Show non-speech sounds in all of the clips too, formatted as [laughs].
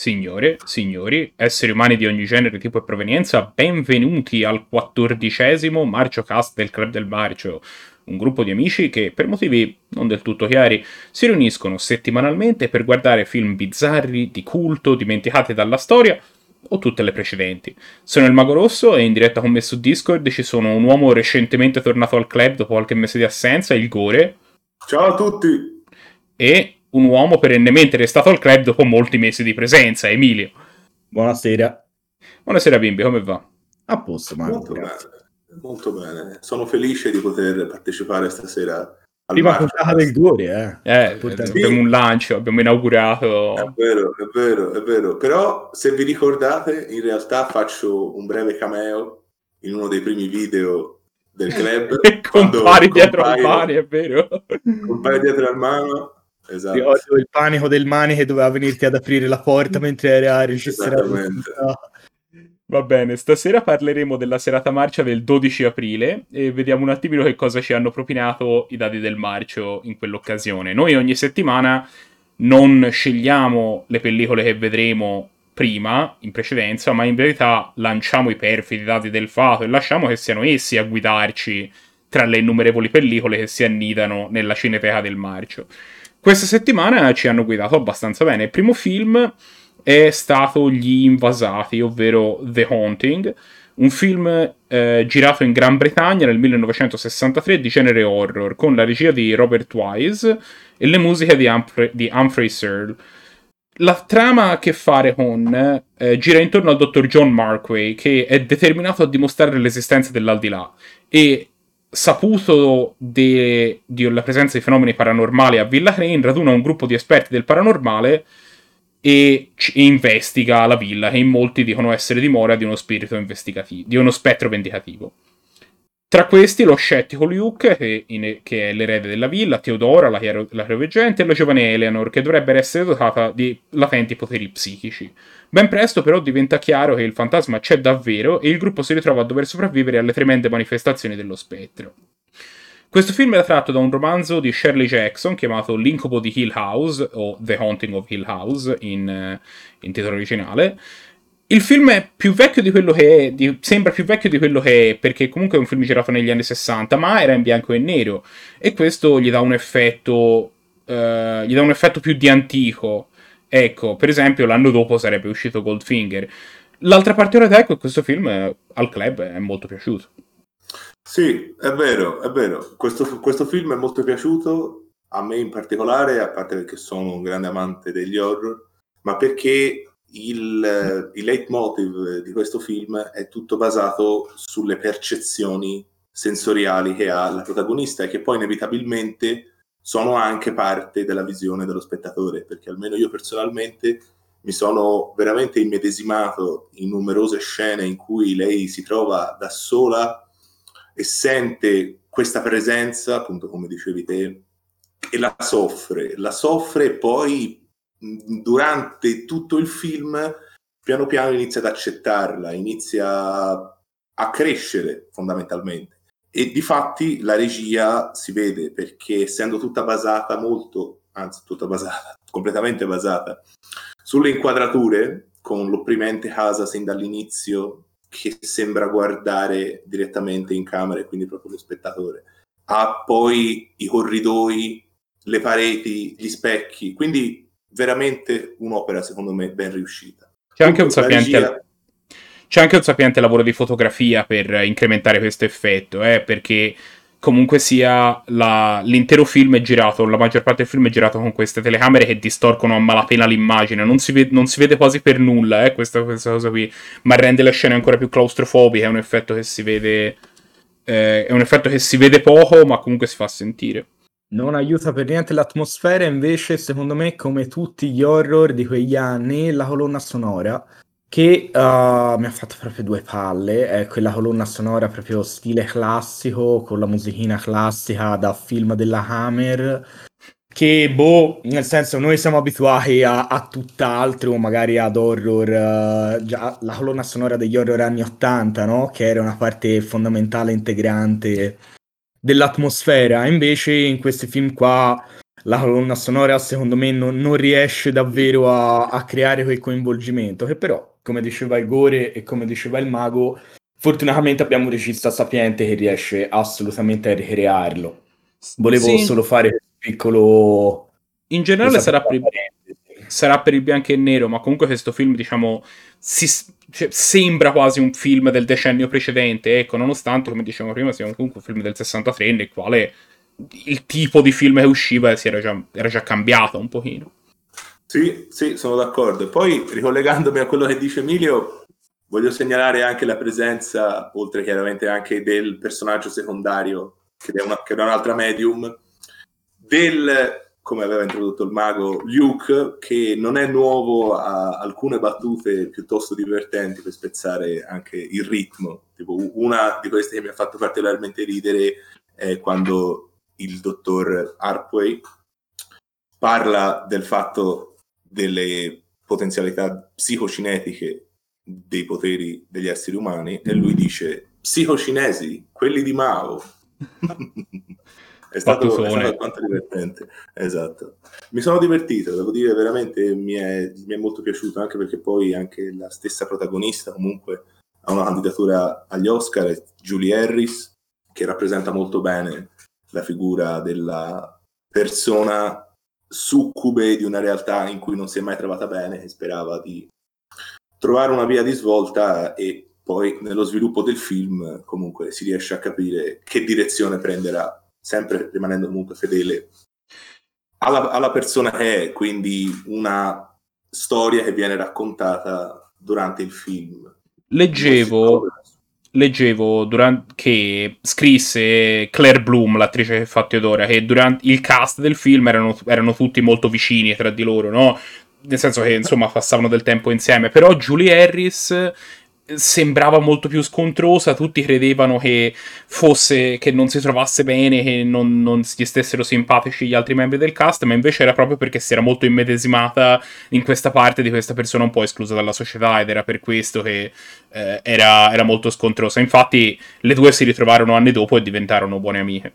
Signore, signori, esseri umani di ogni genere, tipo e provenienza, benvenuti al quattordicesimo Marcio Cast del Club del Marcio, un gruppo di amici che, per motivi non del tutto chiari, si riuniscono settimanalmente per guardare film bizzarri, di culto, dimenticati dalla storia o tutte le precedenti. Sono il Mago Rosso e in diretta con me su Discord ci sono un uomo recentemente tornato al club dopo qualche mese di assenza, il Gore. Ciao a tutti! E un uomo perennemente restato al club dopo molti mesi di presenza, Emilio. Buonasera. Buonasera bimbi, come va? A posto, Marco. Molto bene, molto bene. Sono felice di poter partecipare stasera Prima puntata del Gore, eh. eh abbiamo un lancio, abbiamo inaugurato. È vero, è vero, è vero. Però se vi ricordate, in realtà faccio un breve cameo in uno dei primi video del club. [laughs] compari dietro al mani, è vero. [laughs] Compari dietro al mano esatto. Ricordo il panico del mani che doveva venirti ad aprire la porta mentre era a registrare. [laughs] Va bene, stasera parleremo della serata marcia del 12 aprile e vediamo un attimino che cosa ci hanno propinato i dadi del marcio in quell'occasione. Noi ogni settimana non scegliamo le pellicole che vedremo prima, in precedenza, ma in verità lanciamo i perfidi dati del fato e lasciamo che siano essi a guidarci tra le innumerevoli pellicole che si annidano nella cineteca del marcio. Questa settimana ci hanno guidato abbastanza bene. Il primo film è stato Gli Invasati, ovvero The Haunting, un film eh, girato in Gran Bretagna nel 1963 di genere horror, con la regia di Robert Wise e le musiche di, Humphrey, di Humphrey Searle. La trama a che fare con eh, gira intorno al dottor John Markway, che è determinato a dimostrare l'esistenza dell'aldilà e saputo de, della presenza di fenomeni paranormali a Villa Crane, raduna un gruppo di esperti del paranormale e, c- investiga la villa, che in molti dicono essere dimora di uno spirito investigativo, di uno spettro vendicativo. Tra questi lo scettico Luke, che, in, che è l'erede della villa, Teodora, la, chiaro, chiaroveggente, e la giovane Eleanor, che dovrebbe essere dotata di latenti poteri psichici. Ben presto però diventa chiaro che il fantasma c'è davvero e il gruppo si ritrova a dover sopravvivere alle tremende manifestazioni dello spettro. Questo film era tratto da un romanzo di Shirley Jackson chiamato L'incubo di Hill House, o The Haunting of Hill House in, eh, in titolo originale, il film è più vecchio di quello che è, di, sembra più vecchio di quello che è, perché comunque è un film girato negli anni 60, ma era in bianco e nero. E questo gli dà un effetto. Uh, gli dà un effetto più di antico. Ecco, per esempio, l'anno dopo sarebbe uscito Goldfinger. L'altra parte ora è che questo film eh, al club è molto piaciuto. Sì, è vero, è vero. Questo, questo film è molto piaciuto a me in particolare, a parte perché sono un grande amante degli horror, ma perché il, il leitmotiv di questo film è tutto basato sulle percezioni sensoriali che ha la protagonista e che poi inevitabilmente sono anche parte della visione dello spettatore, perché almeno io personalmente mi sono veramente immedesimato in numerose scene in cui lei si trova da sola e sente questa presenza, appunto come dicevi te, e la soffre, la soffre e poi durante tutto il film piano piano inizia ad accettarla, inizia a crescere fondamentalmente. E di fatti la regia si vede perché essendo tutta basata molto, anzi tutta basata, [laughs] completamente basata sulle inquadrature con l'opprimente casa sin dall'inizio che sembra guardare direttamente in camera e quindi proprio lo spettatore. Ha poi i corridoi, le pareti, gli specchi, quindi veramente un'opera secondo me ben riuscita. C'è anche, un sapiente, regia... c'è anche un sapiente lavoro di fotografia per incrementare questo effetto, eh, perché comunque sia la, l'intero film è girato, la maggior parte del film è girato con queste telecamere che distorcono a malapena l'immagine, non si, vede, non si vede quasi per nulla eh, questa, questa, cosa qui, ma rende le scene ancora più claustrofobiche, è un effetto che si vede... Eh, è un effetto che si vede poco, ma comunque si fa sentire. Non aiuta per niente l'atmosfera, invece, secondo me, come tutti gli horror di quegli anni, la colonna sonora, che uh, mi ha fatto proprio due palle, è quella colonna sonora proprio stile classico, con la musichina classica da film della Hammer, che, boh, nel senso, noi siamo abituati a, a tutt'altro, magari ad horror, uh, già la colonna sonora degli horror anni 80, no? Che era una parte fondamentale, integrante dell'atmosfera. Invece in questi film qua la colonna sonora secondo me non, non riesce davvero a, a, creare quel coinvolgimento, che però, come diceva il Gore e come diceva il Mago, fortunatamente abbiamo un regista sapiente che riesce assolutamente a ricrearlo. Volevo sì. solo fare un piccolo... In generale sarà per, sarà per il bianco e nero, ma comunque questo film, diciamo, si, cioè, sembra quasi un film del decennio precedente, ecco, nonostante, come dicevamo prima, sia comunque un film del 63, nel quale il tipo di film che usciva era già, era già cambiato un pochino. Sì, sì, sono d'accordo. Poi, ricollegandomi a quello che dice Emilio, voglio segnalare anche la presenza, oltre chiaramente anche del personaggio secondario, che è, una, che è un'altra medium, del come aveva introdotto il mago Luke, che non è nuovo a alcune battute piuttosto divertenti per spezzare anche il ritmo. Tipo, una di queste che mi ha fatto particolarmente ridere è quando il dottor Harpway parla del fatto delle potenzialità psicocinetiche dei poteri degli esseri umani e lui dice psicocinesi, quelli di Mao. [laughs] È stato, è stato alquanto divertente, esatto. Mi sono divertito, devo dire, veramente mi è, mi è, molto piaciuto, anche perché poi anche la stessa protagonista comunque ha una candidatura agli Oscar, Julie Harris, che rappresenta molto bene la figura della persona succube di una realtà in cui non si è mai trovata bene e sperava di trovare una via di svolta e poi nello sviluppo del film comunque si riesce a capire che direzione prenderà sempre rimanendo comunque fedele alla, alla persona che è, quindi una storia che viene raccontata durante il film. Leggevo, leggevo durante, che scrisse Claire Bloom, l'attrice che fa Teodora, che durante il cast del film erano, erano tutti molto vicini tra di loro, no? Nel senso che insomma passavano del tempo insieme. Però Julie Harris sembrava molto più scontrosa, tutti credevano che fosse che non si trovasse bene, che non, non gli stessero simpatici gli altri membri del cast, ma invece era proprio perché si era molto immedesimata in questa parte di questa persona un po' esclusa dalla società ed era per questo che eh, era, era, molto scontrosa. Infatti le due si ritrovarono anni dopo e diventarono buone amiche.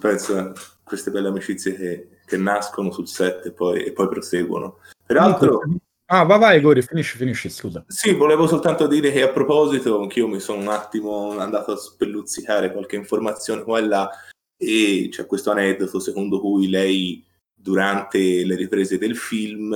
Penso a queste belle amicizie che, che nascono sul set e poi, e poi proseguono. Peraltro... Ah, va vai, Gori, finisci, finisci, scusa. Sì, volevo soltanto dire che a proposito, anch'io mi sono un attimo andato a spelluzzicare qualche informazione qua e là, e c'è questo aneddoto secondo cui lei durante le riprese del film,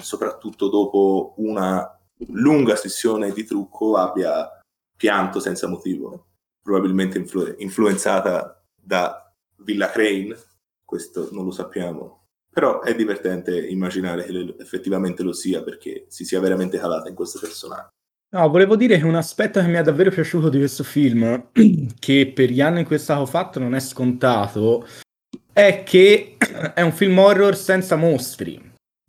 soprattutto dopo una lunga sessione di trucco, abbia pianto senza motivo, probabilmente influ- influenzata da Villa Crane, questo non lo sappiamo, però è divertente immaginare che effettivamente lo sia perché si sia veramente calata in questo personaggio. No, volevo dire che un aspetto che mi è davvero piaciuto di questo film, [clears throat] che per gli anni in cui è stato fatto non è scontato, è che è un film horror senza mostri.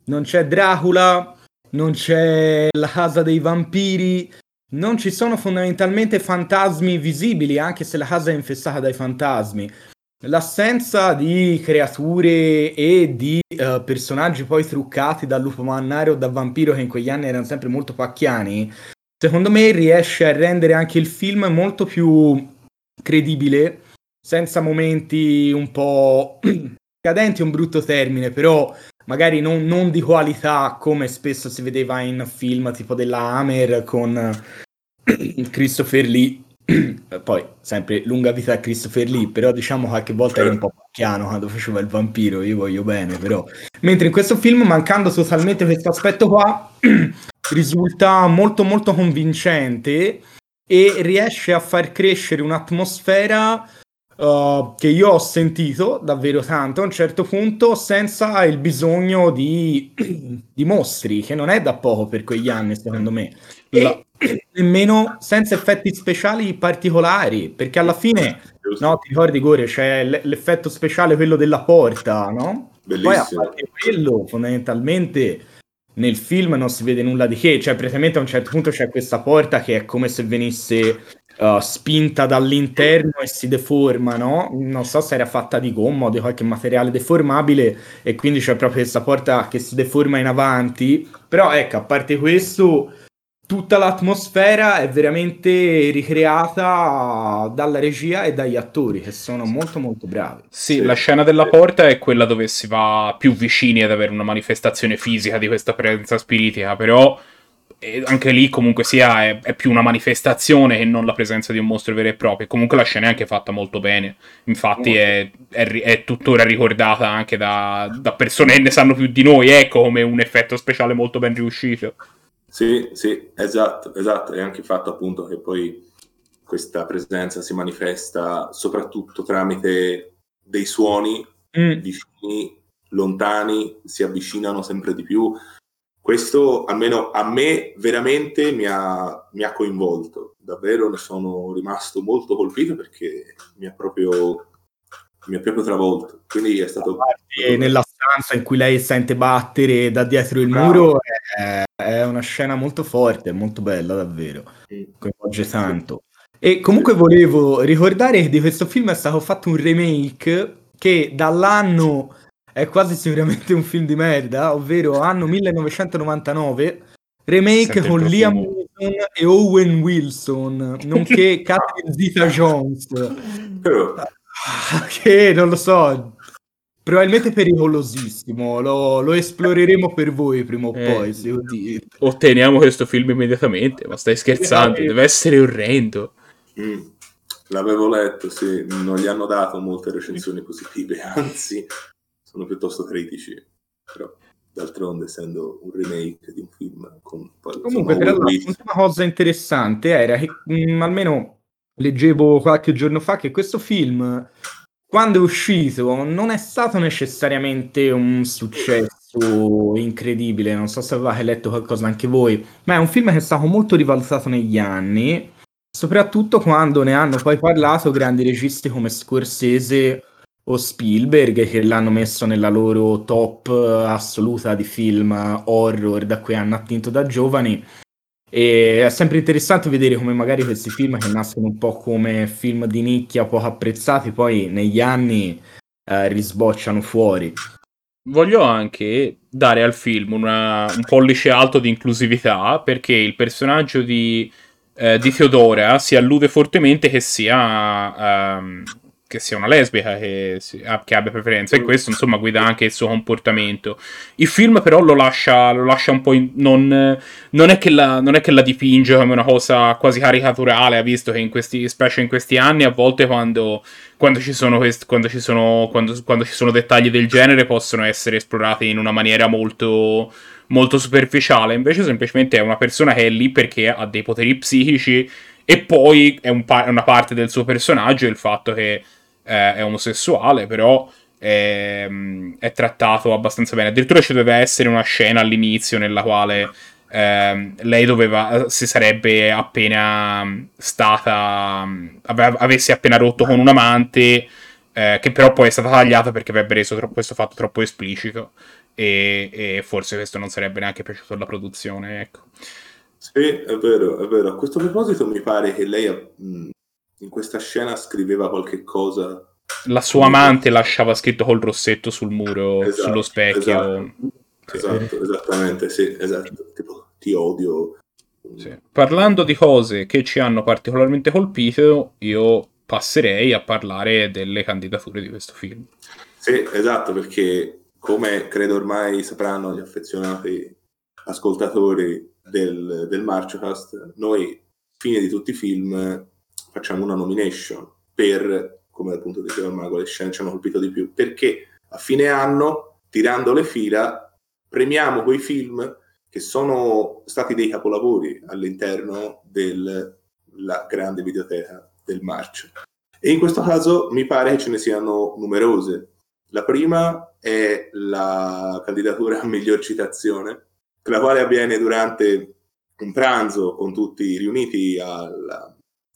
Non c'è Dracula, non c'è la casa dei vampiri, non ci sono fondamentalmente fantasmi visibili, anche se la casa è infestata dai fantasmi. L'assenza di creature e di uh, personaggi poi truccati da lupo mannario o da vampiro che in quegli anni erano sempre molto pacchiani, secondo me riesce a rendere anche il film molto più credibile, senza momenti un po' [clears throat] cadenti, un brutto termine, però magari non, non, di qualità come spesso si vedeva in film tipo della Hammer con [clears throat] Christopher Lee poi sempre lunga vita a Christopher Lee, però diciamo qualche volta era un po' pacchiano quando faceva il vampiro, io voglio bene, però. Mentre in questo film, mancando totalmente questo aspetto qua, [clears throat] risulta molto molto convincente e riesce a far crescere un'atmosfera uh, che io ho sentito davvero tanto a un certo punto senza il bisogno di, [clears throat] di mostri, che non è da poco per quegli anni secondo me. E [clears throat] nemmeno senza effetti speciali particolari, perché alla fine, no, ti ricordi Gore, c'è l- l'effetto speciale quello della porta, no? Bellissimo. Poi a parte quello, fondamentalmente nel film non si vede nulla di che, cioè praticamente a un certo punto c'è questa porta che è come se venisse uh, spinta dall'interno e si deforma, no? Non so se era fatta di gomma o di qualche materiale deformabile e quindi c'è proprio questa porta che si deforma in avanti, però ecco, a parte questo tutta l'atmosfera è veramente ricreata dalla regia e dagli attori che sono molto molto bravi. Sì, sì, la scena della porta è quella dove si va più vicini ad avere una manifestazione fisica di questa presenza spiritica, però anche lì comunque sia è, è, più una manifestazione che non la presenza di un mostro vero e proprio. Comunque la scena è anche fatta molto bene. Infatti è, è, è, tuttora ricordata anche da, da persone che ne sanno più di noi, ecco, come un effetto speciale molto ben riuscito. Sì, sì, esatto, esatto. È anche il fatto appunto che poi questa presenza si manifesta soprattutto tramite dei suoni mm. vicini, lontani, si avvicinano sempre di più. Questo almeno a me veramente mi ha, mi ha coinvolto, davvero ne sono rimasto molto colpito perché mi ha proprio mi ha proprio travolto. Quindi è stato. Nella stanza in cui lei sente battere da dietro il muro è, è una scena molto forte, molto bella, davvero. Coinvolge tanto. E comunque volevo ricordare che di questo film è stato fatto un remake che dall'anno è quasi sicuramente un film di merda, ovvero anno 1999, remake con Liam Neeson e Owen Wilson, nonché [laughs] Catherine Zeta-Jones. Però che non lo so, probabilmente pericolosissimo. Lo, lo esploreremo per voi prima o eh, poi. Se otteniamo questo film immediatamente. Ma stai scherzando? Deve essere orrendo. Mm, l'avevo letto, sì. Non gli hanno dato molte recensioni positive, [laughs] anzi, sono piuttosto critici. Però d'altronde essendo un remake di un film con poi, comunque insomma, una cosa interessante era che mh, mm, almeno leggevo qualche giorno fa che questo film, quando è uscito, non è stato necessariamente un successo incredibile. Non so se avevate letto qualcosa anche voi, ma è un film che è stato molto rivalutato negli anni, soprattutto quando ne hanno poi parlato grandi registi come Scorsese o Spielberg che l'hanno messo nella loro top assoluta di film horror da cui hanno attinto da giovani e è sempre interessante vedere come magari questi film che nascono un po' come film di nicchia poco apprezzati, poi negli anni eh, risbocciano fuori. Voglio anche dare al film una, un pollice alto di inclusività perché il personaggio di, eh, di Teodora si allude fortemente che sia um, che sia una lesbica che, che, abbia preferenza e questo insomma guida anche il suo comportamento. Il film però lo lascia, lo lascia un po' in, non, non, è la, non, è che la, dipinge come una cosa quasi caricaturale ha visto che in questi specie in questi anni a volte quando, quando, ci, sono quest, quando, ci, sono, quando, quando ci sono dettagli del genere possono essere esplorati in una maniera molto molto superficiale. Invece semplicemente è una persona che è lì perché ha dei poteri psichici e poi è, un pa- è una parte del suo personaggio il fatto che eh, è omosessuale, però è, è, trattato abbastanza bene. Addirittura ci doveva essere una scena all'inizio nella quale eh, lei doveva, si sarebbe appena stata, aveva, avesse appena rotto con un amante, eh, che però poi è stata tagliata perché avrebbe reso troppo, questo fatto troppo esplicito. E, e, forse questo non sarebbe neanche piaciuto alla produzione, ecco. Sì, è vero, è vero. A questo proposito mi pare che lei in questa scena scriveva qualche cosa. La sua amante lasciava scritto col rossetto sul muro, esatto, sullo specchio. Esatto, esatto esattamente, sì, esatto. Tipo, ti odio. Sì. Parlando di cose che ci hanno particolarmente colpito, io passerei a parlare delle candidature di questo film. Sì, esatto, perché come credo ormai sapranno gli affezionati ascoltatori del, del Marchocast, noi, fine di tutti i film, facciamo una nomination per, come appunto diceva il mago, le scene ci hanno colpito di più, perché a fine anno, tirando le fila, premiamo quei film che sono stati dei capolavori all'interno della grande videoteca del March. E in questo caso mi pare che ce ne siano numerose. La prima è la candidatura a miglior citazione, la quale avviene durante un pranzo con tutti riuniti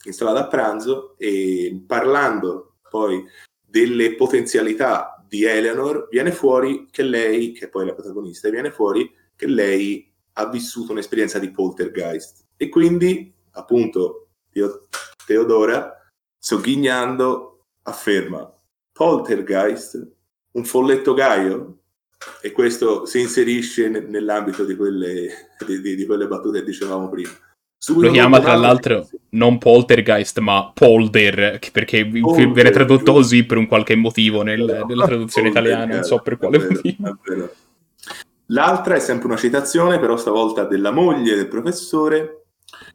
al, installata a pranzo e parlando poi delle potenzialità di Eleanor, viene fuori che lei, che poi è la protagonista, viene fuori che lei ha vissuto un'esperienza di poltergeist. E quindi, appunto, Teodora, sogghignando, afferma, poltergeist? Un folletto gaio? e questo si inserisce nell'ambito di quelle, di, di, di quelle battute che dicevamo prima. Lo chiama tra l'altro non Poltergeist ma Polder perché Polder, viene tradotto così per un qualche motivo nel, nella traduzione italiana, non so per quale vero, motivo. L'altra è sempre una citazione, però stavolta della moglie del professore,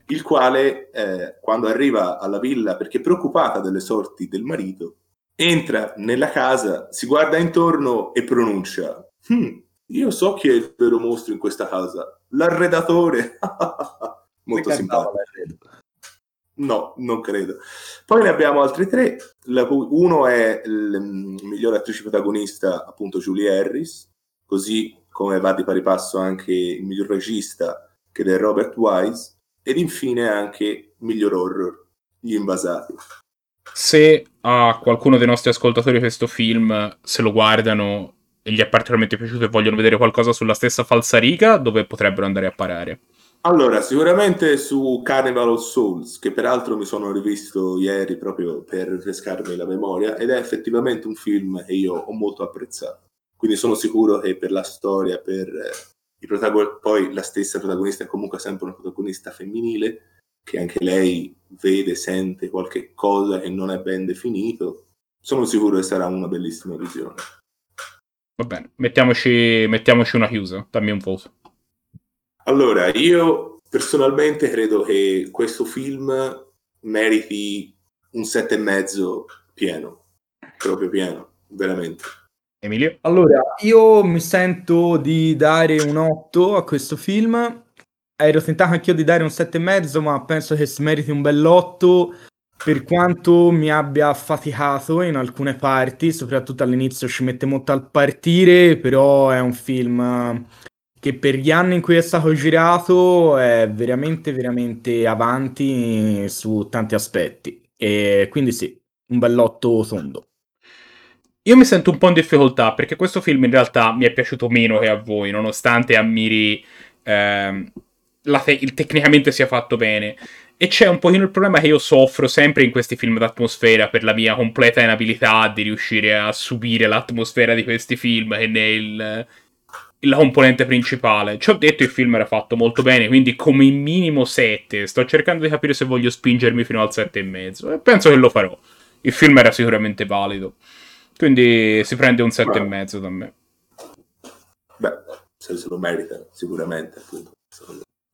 il quale eh, quando arriva alla villa perché è preoccupata delle sorti del marito, entra nella casa, si guarda intorno e pronuncia hm, io so chi è il vero mostro in questa casa, l'arredatore. [laughs] Molto simpatico. No, non credo. Poi ne abbiamo altri tre. Uno è il mm, miglior attrice protagonista, appunto Julie Harris, così come va di pari passo anche il miglior regista, che è Robert Wise, ed infine anche il miglior horror, Gli Invasati. Se a qualcuno dei nostri ascoltatori questo film se lo guardano e gli è particolarmente piaciuto e vogliono vedere qualcosa sulla stessa falsariga, dove potrebbero andare a parare? Allora, sicuramente su Carnival of Souls, che peraltro mi sono rivisto ieri proprio per rinfrescarmi la memoria, ed è effettivamente un film che io ho molto apprezzato. Quindi sono sicuro che per la storia, per eh, i protagonisti, poi la stessa protagonista è comunque sempre una protagonista femminile, che anche lei vede, sente qualche cosa che non è ben definito, sono sicuro che sarà una bellissima visione. Va bene, mettiamoci, mettiamoci una chiusa, dammi un voto. Allora, io personalmente credo che questo film meriti un sette e mezzo pieno, proprio pieno, veramente. Emilio? Allora, io mi sento di dare un 8 a questo film. Ero tentato anch'io di dare un sette e mezzo, ma penso che si meriti un bell'otto per quanto mi abbia affaticato in alcune parti, soprattutto all'inizio ci mette molto al partire, però è un film che per gli anni in cui è stato girato è veramente, veramente avanti su tanti aspetti. E quindi sì, un bell'otto tondo. Io mi sento un po' in difficoltà perché questo film in realtà mi è piaciuto meno che a voi, nonostante ammiri ehm, te- il tecnicamente sia fatto bene. E c'è un pochino il problema che io soffro sempre in questi film d'atmosfera per la mia completa inabilità di riuscire a subire l'atmosfera di questi film che nel la componente principale. Ci ho detto il film era fatto molto bene, quindi come minimo 7. Sto cercando di capire se voglio spingermi fino al 7,5 e penso che lo farò. Il film era sicuramente valido. Quindi si prende un 7,5 da me. Beh, se, se lo merita, sicuramente, appunto.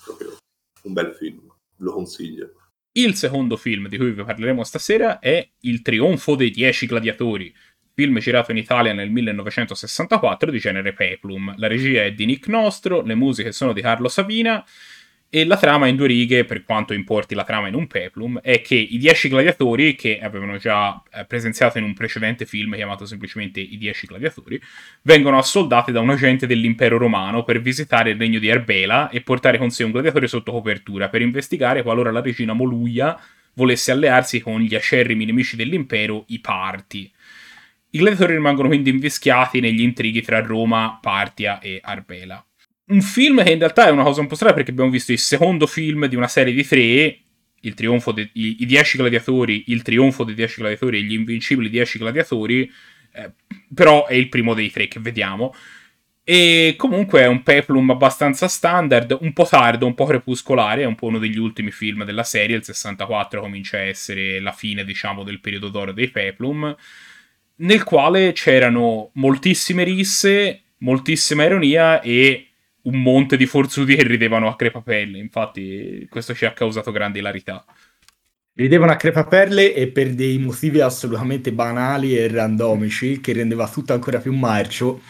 Proprio un bel film, lo consiglio. Il secondo film di cui vi parleremo stasera è Il trionfo dei dieci gladiatori, film girato in Italia nel 1964 di genere Peplum. La regia è di Nick Nostro, le musiche sono di Carlo Savina e la trama in due righe, per quanto importi la trama in un Peplum, è che i dieci gladiatori, che avevano già eh, presenziato in un precedente film chiamato semplicemente I dieci gladiatori, vengono assoldati da un agente dell'impero romano per visitare il regno di Arbela e portare con sé un gladiatore sotto copertura per investigare qualora la regina Moluia volesse allearsi con gli acerrimi nemici dell'impero, i Parti. I gladiatori rimangono quindi invischiati negli intrighi tra Roma, Partia e Arbela. Un film che in realtà è una cosa un po' strana perché abbiamo visto il secondo film di una serie di tre, il trionfo de- i, i Dieci Gladiatori, il trionfo dei Dieci Gladiatori e gli invincibili Dieci Gladiatori, eh, però è il primo dei tre che vediamo. E comunque è un peplum abbastanza standard, un po' tardo, un po' crepuscolare, è un po' uno degli ultimi film della serie, il 64 comincia a essere la fine, diciamo, del periodo d'oro dei peplum nel quale c'erano moltissime risse, moltissima ironia e un monte di forzuti che ridevano a crepapelle. Infatti, questo ci ha causato grande ilarità. Ridevano a crepaperle e per dei motivi assolutamente banali e randomici, che rendeva tutto ancora più marcio.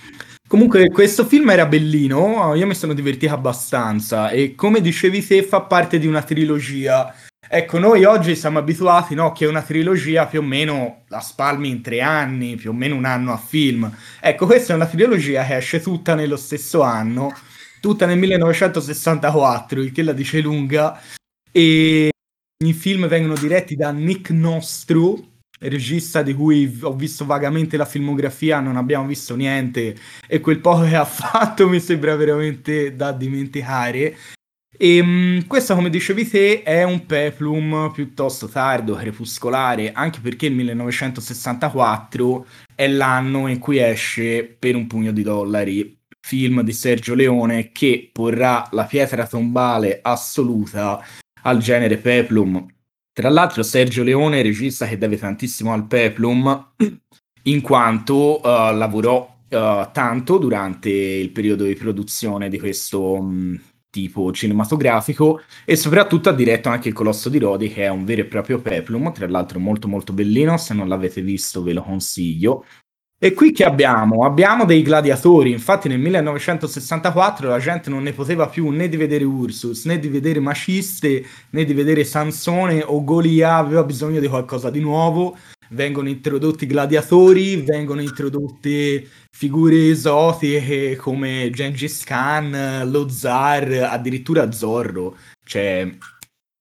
Comunque, questo film era bellino, io mi sono divertito abbastanza e come dicevi te fa parte di una trilogia Ecco, noi oggi siamo abituati no, che una trilogia più o meno la spalmi in tre anni, più o meno un anno a film. Ecco, questa è una trilogia che esce tutta nello stesso anno, tutta nel 1964, il che la dice lunga, e i film vengono diretti da Nick Nostru, regista di cui ho visto vagamente la filmografia, non abbiamo visto niente, e quel poco che ha [laughs] fatto mi sembra veramente da dimenticare. E um, questo, come dicevi te, è un peplum piuttosto tardo, crepuscolare, anche perché il 1964 è l'anno in cui esce per un pugno di dollari film di Sergio Leone che porrà la pietra tombale assoluta al genere Peplum. Tra l'altro Sergio Leone regista che deve tantissimo al Peplum [clears throat] in quanto uh, lavorò uh, tanto durante il periodo di produzione di questo um, tipo cinematografico e soprattutto ha diretto anche Il Colosso di Rodi che è un vero e proprio peplum, tra l'altro molto molto bellino, se non l'avete visto ve lo consiglio. E qui che abbiamo? Abbiamo dei gladiatori, infatti nel 1964 la gente non ne poteva più né di vedere Ursus, né di vedere Maciste, né di vedere Sansone o Golia, aveva bisogno di qualcosa di nuovo vengono introdotti gladiatori, vengono introdotte figure esotiche come Gengis Khan, lo zar, addirittura Zorro, cioè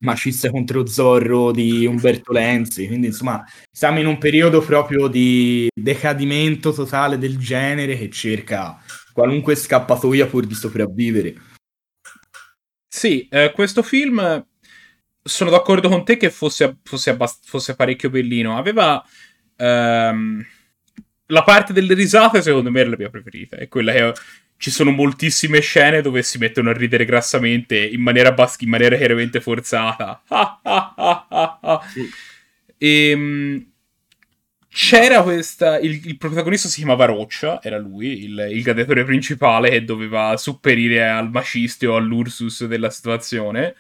Maciste contro Zorro di Umberto Lenzi, quindi insomma siamo in un periodo proprio di decadimento totale del genere che cerca qualunque scappatoia pur di sopravvivere. Sì, eh, questo film sono d'accordo con te che fosse, fosse, abbast- fosse parecchio bellino. Aveva. Ehm, la parte delle risate, secondo me, è la mia preferita. È quella che. Ci sono moltissime scene dove si mettono a ridere grassamente in maniera, bas- in maniera chiaramente forzata. e, ehm, c'era questa. Il, il, protagonista si chiamava Roccia, era lui, il, il gladiatore principale che doveva supperire al maciste o all'Ursus della situazione.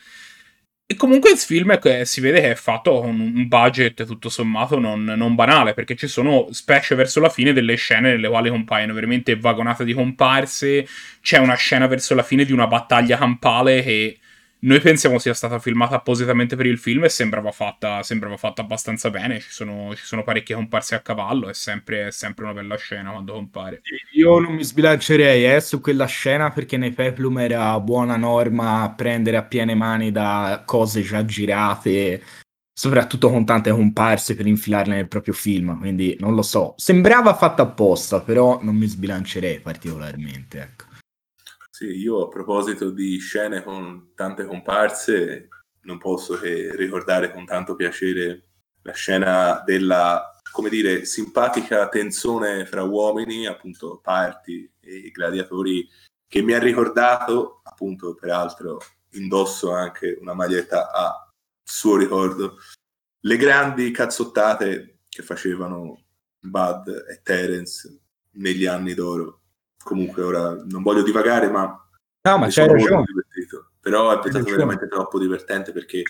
E comunque il film è, si vede che è fatto con un budget tutto sommato non, non, banale, perché ci sono, specie verso la fine, delle scene nelle quali compaiono veramente vagonate di comparse. C'è una scena verso la fine di una battaglia campale che noi pensiamo sia stata filmata appositamente per il film e sembrava fatta, sembrava fatta abbastanza bene. Ci sono, ci sono, parecchie comparse a cavallo, è sempre, è sempre, una bella scena quando compare. Io non mi sbilancerei eh, su quella scena perché nei Peplum era buona norma prendere a piene mani da cose già girate, soprattutto con tante comparse per infilarle nel proprio film. Quindi non lo so, sembrava fatta apposta, però non mi sbilancerei particolarmente. Ecco. Sì, io a proposito di scene con tante comparse, non posso che ricordare con tanto piacere la scena della, come dire, simpatica tensione fra uomini, appunto parti e gladiatori, che mi ha ricordato, appunto, peraltro indosso anche una maglietta a suo ricordo, le grandi cazzottate che facevano Bud e Terence negli anni d'oro comunque ora non voglio divagare, ma, no, ma c'è ragione. Però è stato veramente troppo divertente perché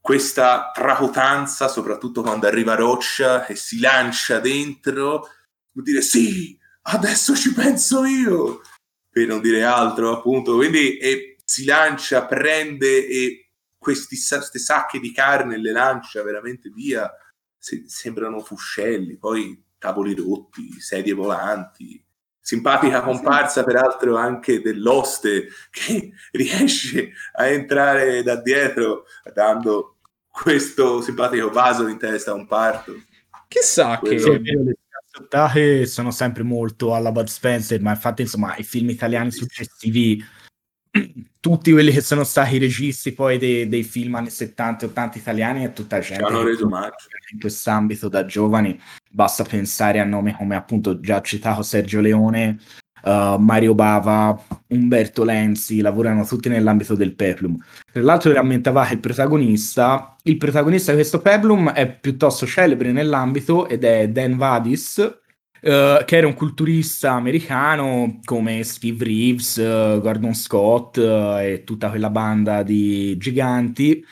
questa tracotanza, soprattutto quando arriva Roccia e si lancia dentro, vuol dire sì, adesso ci penso io, per non dire altro, appunto. Quindi e si lancia, prende e questi, sacche di carne le lancia veramente via. Se, sembrano fuscelli, poi tavoli rotti, sedie volanti, simpatica comparsa peraltro anche dell'oste che [laughs] riesce a entrare da dietro dando questo simpatico vaso in testa a un parto. Chissà Quello... che le scazzottate sono sempre molto alla Bud Spencer, ma infatti insomma i film italiani successivi tutti quelli che sono stati i registi poi dei, dei film anni 70 e 80 italiani è tutta gente hanno reso in quest'ambito da giovani. Basta pensare a nomi come appunto già citato Sergio Leone uh, Mario Bava Umberto Lenzi lavorano tutti nell'ambito del peplum. Tra l'altro rammentava che il protagonista il protagonista di questo peplum è piuttosto celebre nell'ambito ed è Dan Vadis Uh, che era un culturista americano come Steve Reeves, uh, Gordon Scott uh, e tutta quella banda di giganti.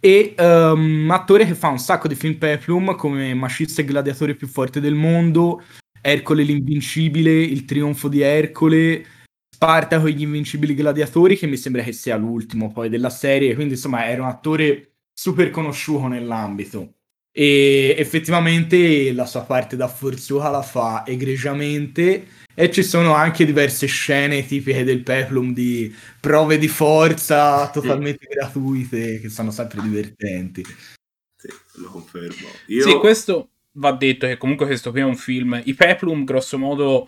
E um, attore che fa un sacco di film peplum come Macista e gladiatore più forte del mondo, Ercole l'invincibile, Il trionfo di Ercole, Spartaco e gli invincibili gladiatori, che mi sembra che sia l'ultimo poi della serie. Quindi insomma era un attore super conosciuto nell'ambito e effettivamente la sua parte da forzuta la fa egregiamente e ci sono anche diverse scene tipiche del Peplum di prove di forza totalmente sì. gratuite che sono sempre divertenti. Sì, lo confermo. Io... Sì, questo va detto che comunque questo qui è un film. I Peplum, grosso modo,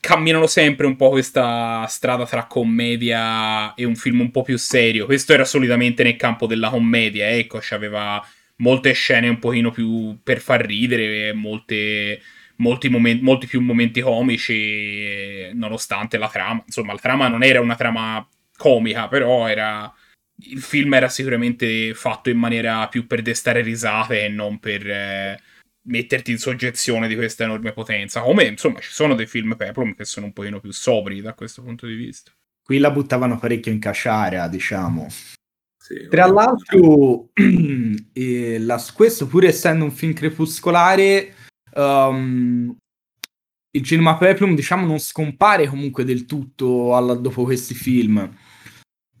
camminano sempre un po' questa strada tra commedia e un film un po' più serio. Questo era solitamente nel campo della commedia, ecco, c'aveva molte scene un pochino più per far ridere, molte, molti, momen- molti più momenti comici, nonostante la trama. Insomma, la trama non era una trama comica, però era il film era sicuramente fatto in maniera più per destare risate e non per eh, metterti in soggezione di questa enorme potenza. Come insomma ci sono dei film Peplum che sono un pochino più sobri da questo punto di vista. Qui la buttavano parecchio in casciara, diciamo. Sì, Tra l'altro, eh, [clears throat] la, questo pur essendo un film crepuscolare, um, il cinema Peplum diciamo non scompare comunque del tutto alla, dopo questi film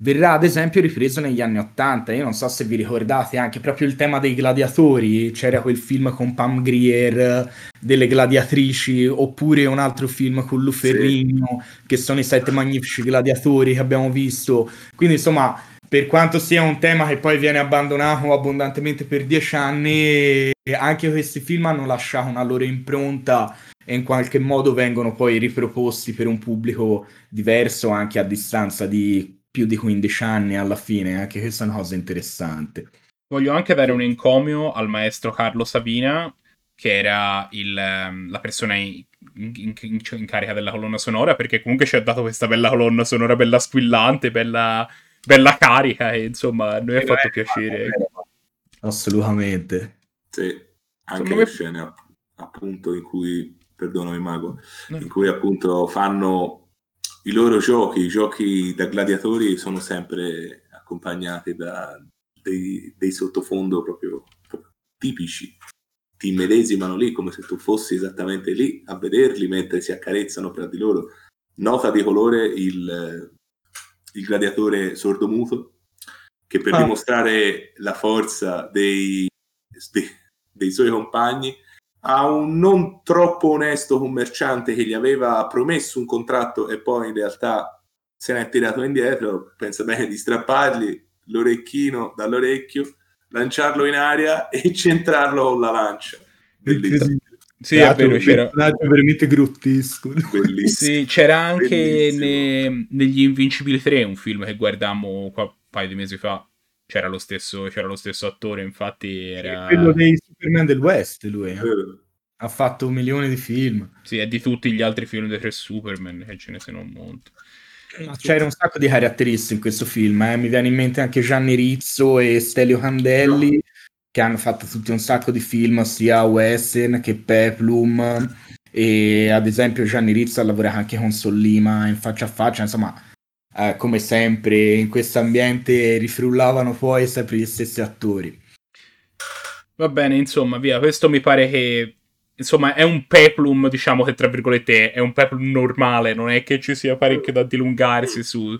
verrà ad esempio ripreso negli anni Ottanta. Io non so se vi ricordate anche proprio il tema dei gladiatori, c'era quel film con Pam Grier delle gladiatrici, oppure un altro film con Lu Ferrigno, sì. che sono i sette magnifici gladiatori che abbiamo visto. Quindi insomma, per quanto sia un tema che poi viene abbandonato abbondantemente per dieci anni, anche questi film hanno lasciato una loro impronta e in qualche modo vengono poi riproposti per un pubblico diverso anche a distanza di più di 15 anni alla fine, anche questa è una cosa interessante. Voglio anche dare un encomio al maestro Carlo Sabina, che era il, ehm, la persona in, in, in, in, carica della colonna sonora, perché comunque ci ha dato questa bella colonna sonora, bella squillante, bella, bella carica, e insomma a noi ha fatto piacere. Assolutamente. Sì, anche le scene appunto in cui, perdonami Mago, in cui appunto fanno i loro giochi, i giochi da gladiatori sono sempre accompagnati da dei, dei sottofondo proprio, proprio, tipici. Ti medesimano lì come se tu fossi esattamente lì a vederli mentre si accarezzano fra di loro. Nota di colore il, il gladiatore sordomuto che per ah. dimostrare la forza dei, dei, dei suoi compagni a un non troppo onesto commerciante che gli aveva promesso un contratto e poi in realtà se n'è tirato indietro, pensa bene di strappargli l'orecchino dall'orecchio, lanciarlo in aria e centrarlo con la lancia. Bellissimo. Sì, è vero, c'era veramente grottesco. Sì, c'era anche ne, negli Invincibili 3 un film che guardammo qua, un paio di mesi fa. C'era lo stesso, c'era lo stesso attore, infatti era... Quello dei Superman del West, lui. Eh? Ha fatto un milione di film. Sì, è di tutti gli altri film dei tre Superman, che ce ne sono un monte. C'era un sacco di caratteristiche in questo film, eh? mi viene in mente anche Gianni Rizzo e Stelio Candelli, no. Che hanno fatto tutti un sacco di film, sia Western che Peplum, e ad esempio Gianni Rizzo ha lavorato anche con Sollima in faccia a faccia, insomma, eh, come sempre in questo ambiente rifrullavano poi sempre gli stessi attori. Va bene, insomma, via, questo mi pare che insomma, è un peplum, diciamo che tra virgolette è un peplum normale, non è che ci sia parecchio da dilungarsi su,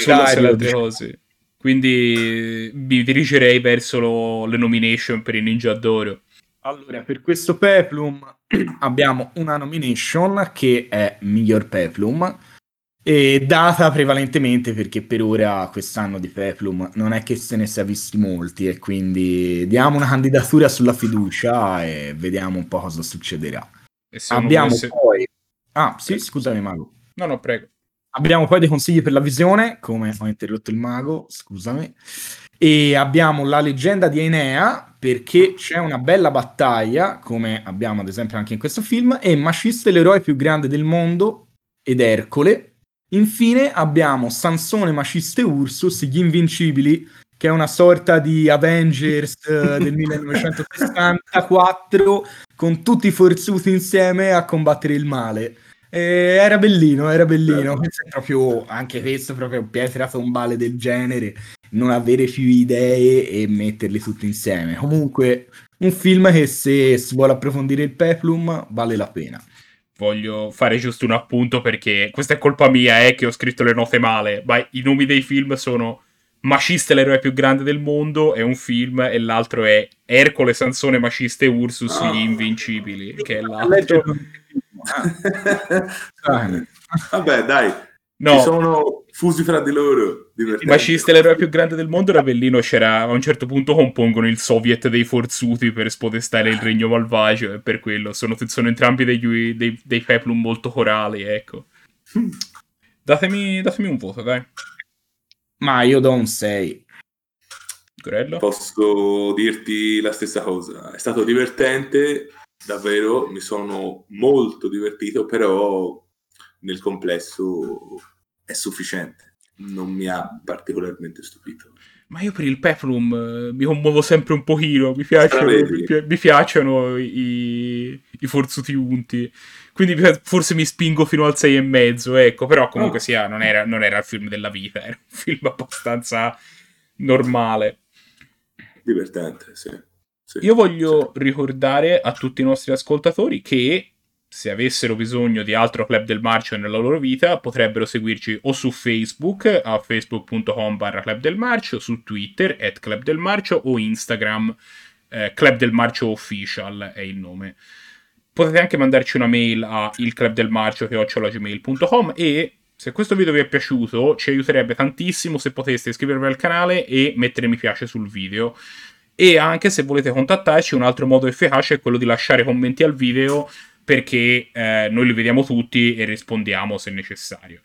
sulle altre diciamo. cose. Quindi mi dirigerei verso lo, le nomination per il Ninja d'Oro. Allora, per questo peplum [clears throat] abbiamo una nomination che è miglior peplum e data prevalentemente perché per ora quest'anno di Peplum non è che se ne sia visti molti e quindi diamo una candidatura sulla fiducia e vediamo un po' cosa succederà. Abbiamo volesse... poi... Ah, sì, scusami Mago. No, no, prego. Abbiamo poi dei consigli per la visione, come ho interrotto il mago, scusami. E abbiamo la leggenda di Enea, perché c'è una bella battaglia, come abbiamo ad esempio anche in questo film, e Maciste l'eroe più grande del mondo, ed Ercole, Infine abbiamo Sansone, Maciste e Ursus, gli Invincibili, che è una sorta di Avengers eh, del [laughs] 1964 con tutti i forzuti insieme a combattere il male. E era bellino, era bellino. Questo è proprio anche questo, proprio pietra tombale del genere, non avere più idee e metterle tutte insieme. Comunque, un film che se si vuole approfondire il peplum vale la pena voglio fare giusto un appunto perché questa è colpa mia, eh, che ho scritto le note male, ma i nomi dei film sono Maciste l'eroe più grande del mondo è un film e l'altro è Ercole, Sansone, Maciste e Ursus gli invincibili, che è l'altro. Vabbè, dai. No. Ci sono fusi fra di loro. Il Maciste l'eroe più grande del mondo, Ravellino c'era a un certo punto compongono il soviet dei forzuti per spodestare il regno malvagio e per quello sono, sono entrambi degli, dei, dei peplum molto corali, ecco. Datemi, datemi un voto, dai. Ma io do un 6. Grello? Posso dirti la stessa cosa. È stato divertente, davvero mi sono molto divertito, però nel complesso è sufficiente, non mi ha particolarmente stupito. Ma io per il Peplum eh, mi commuovo sempre un pochino, mi piacciono, mi, pi- mi piacciono i, i forzuti unti, quindi forse mi spingo fino al 6 e mezzo, ecco, però comunque oh. sia, non era, non era il film della vita, [laughs] era un film abbastanza normale. Divertente, sì. Sì. Io voglio sì. ricordare a tutti i nostri ascoltatori che se avessero bisogno di altro Club del Marcio nella loro vita, potrebbero seguirci o su Facebook, a facebook.com barra Club del Marcio, su Twitter, at Club del Marcio, o Instagram, eh, Club del Marcio Official è il nome. Potete anche mandarci una mail a ilclubdelmarcio.gmail.com e se questo video vi è piaciuto ci aiuterebbe tantissimo se poteste iscrivervi al canale e mettere mi piace sul video. E anche se volete contattarci, un altro modo efficace è quello di lasciare commenti al video perché eh, noi li vediamo tutti e rispondiamo se necessario.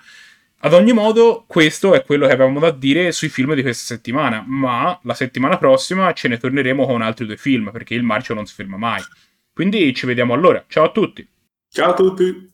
Ad ogni modo, questo è quello che avevamo da dire sui film di questa settimana, ma la settimana prossima ce ne torneremo con altri due film, perché il marcio non si ferma mai. Quindi ci vediamo allora. Ciao a tutti. Ciao a tutti.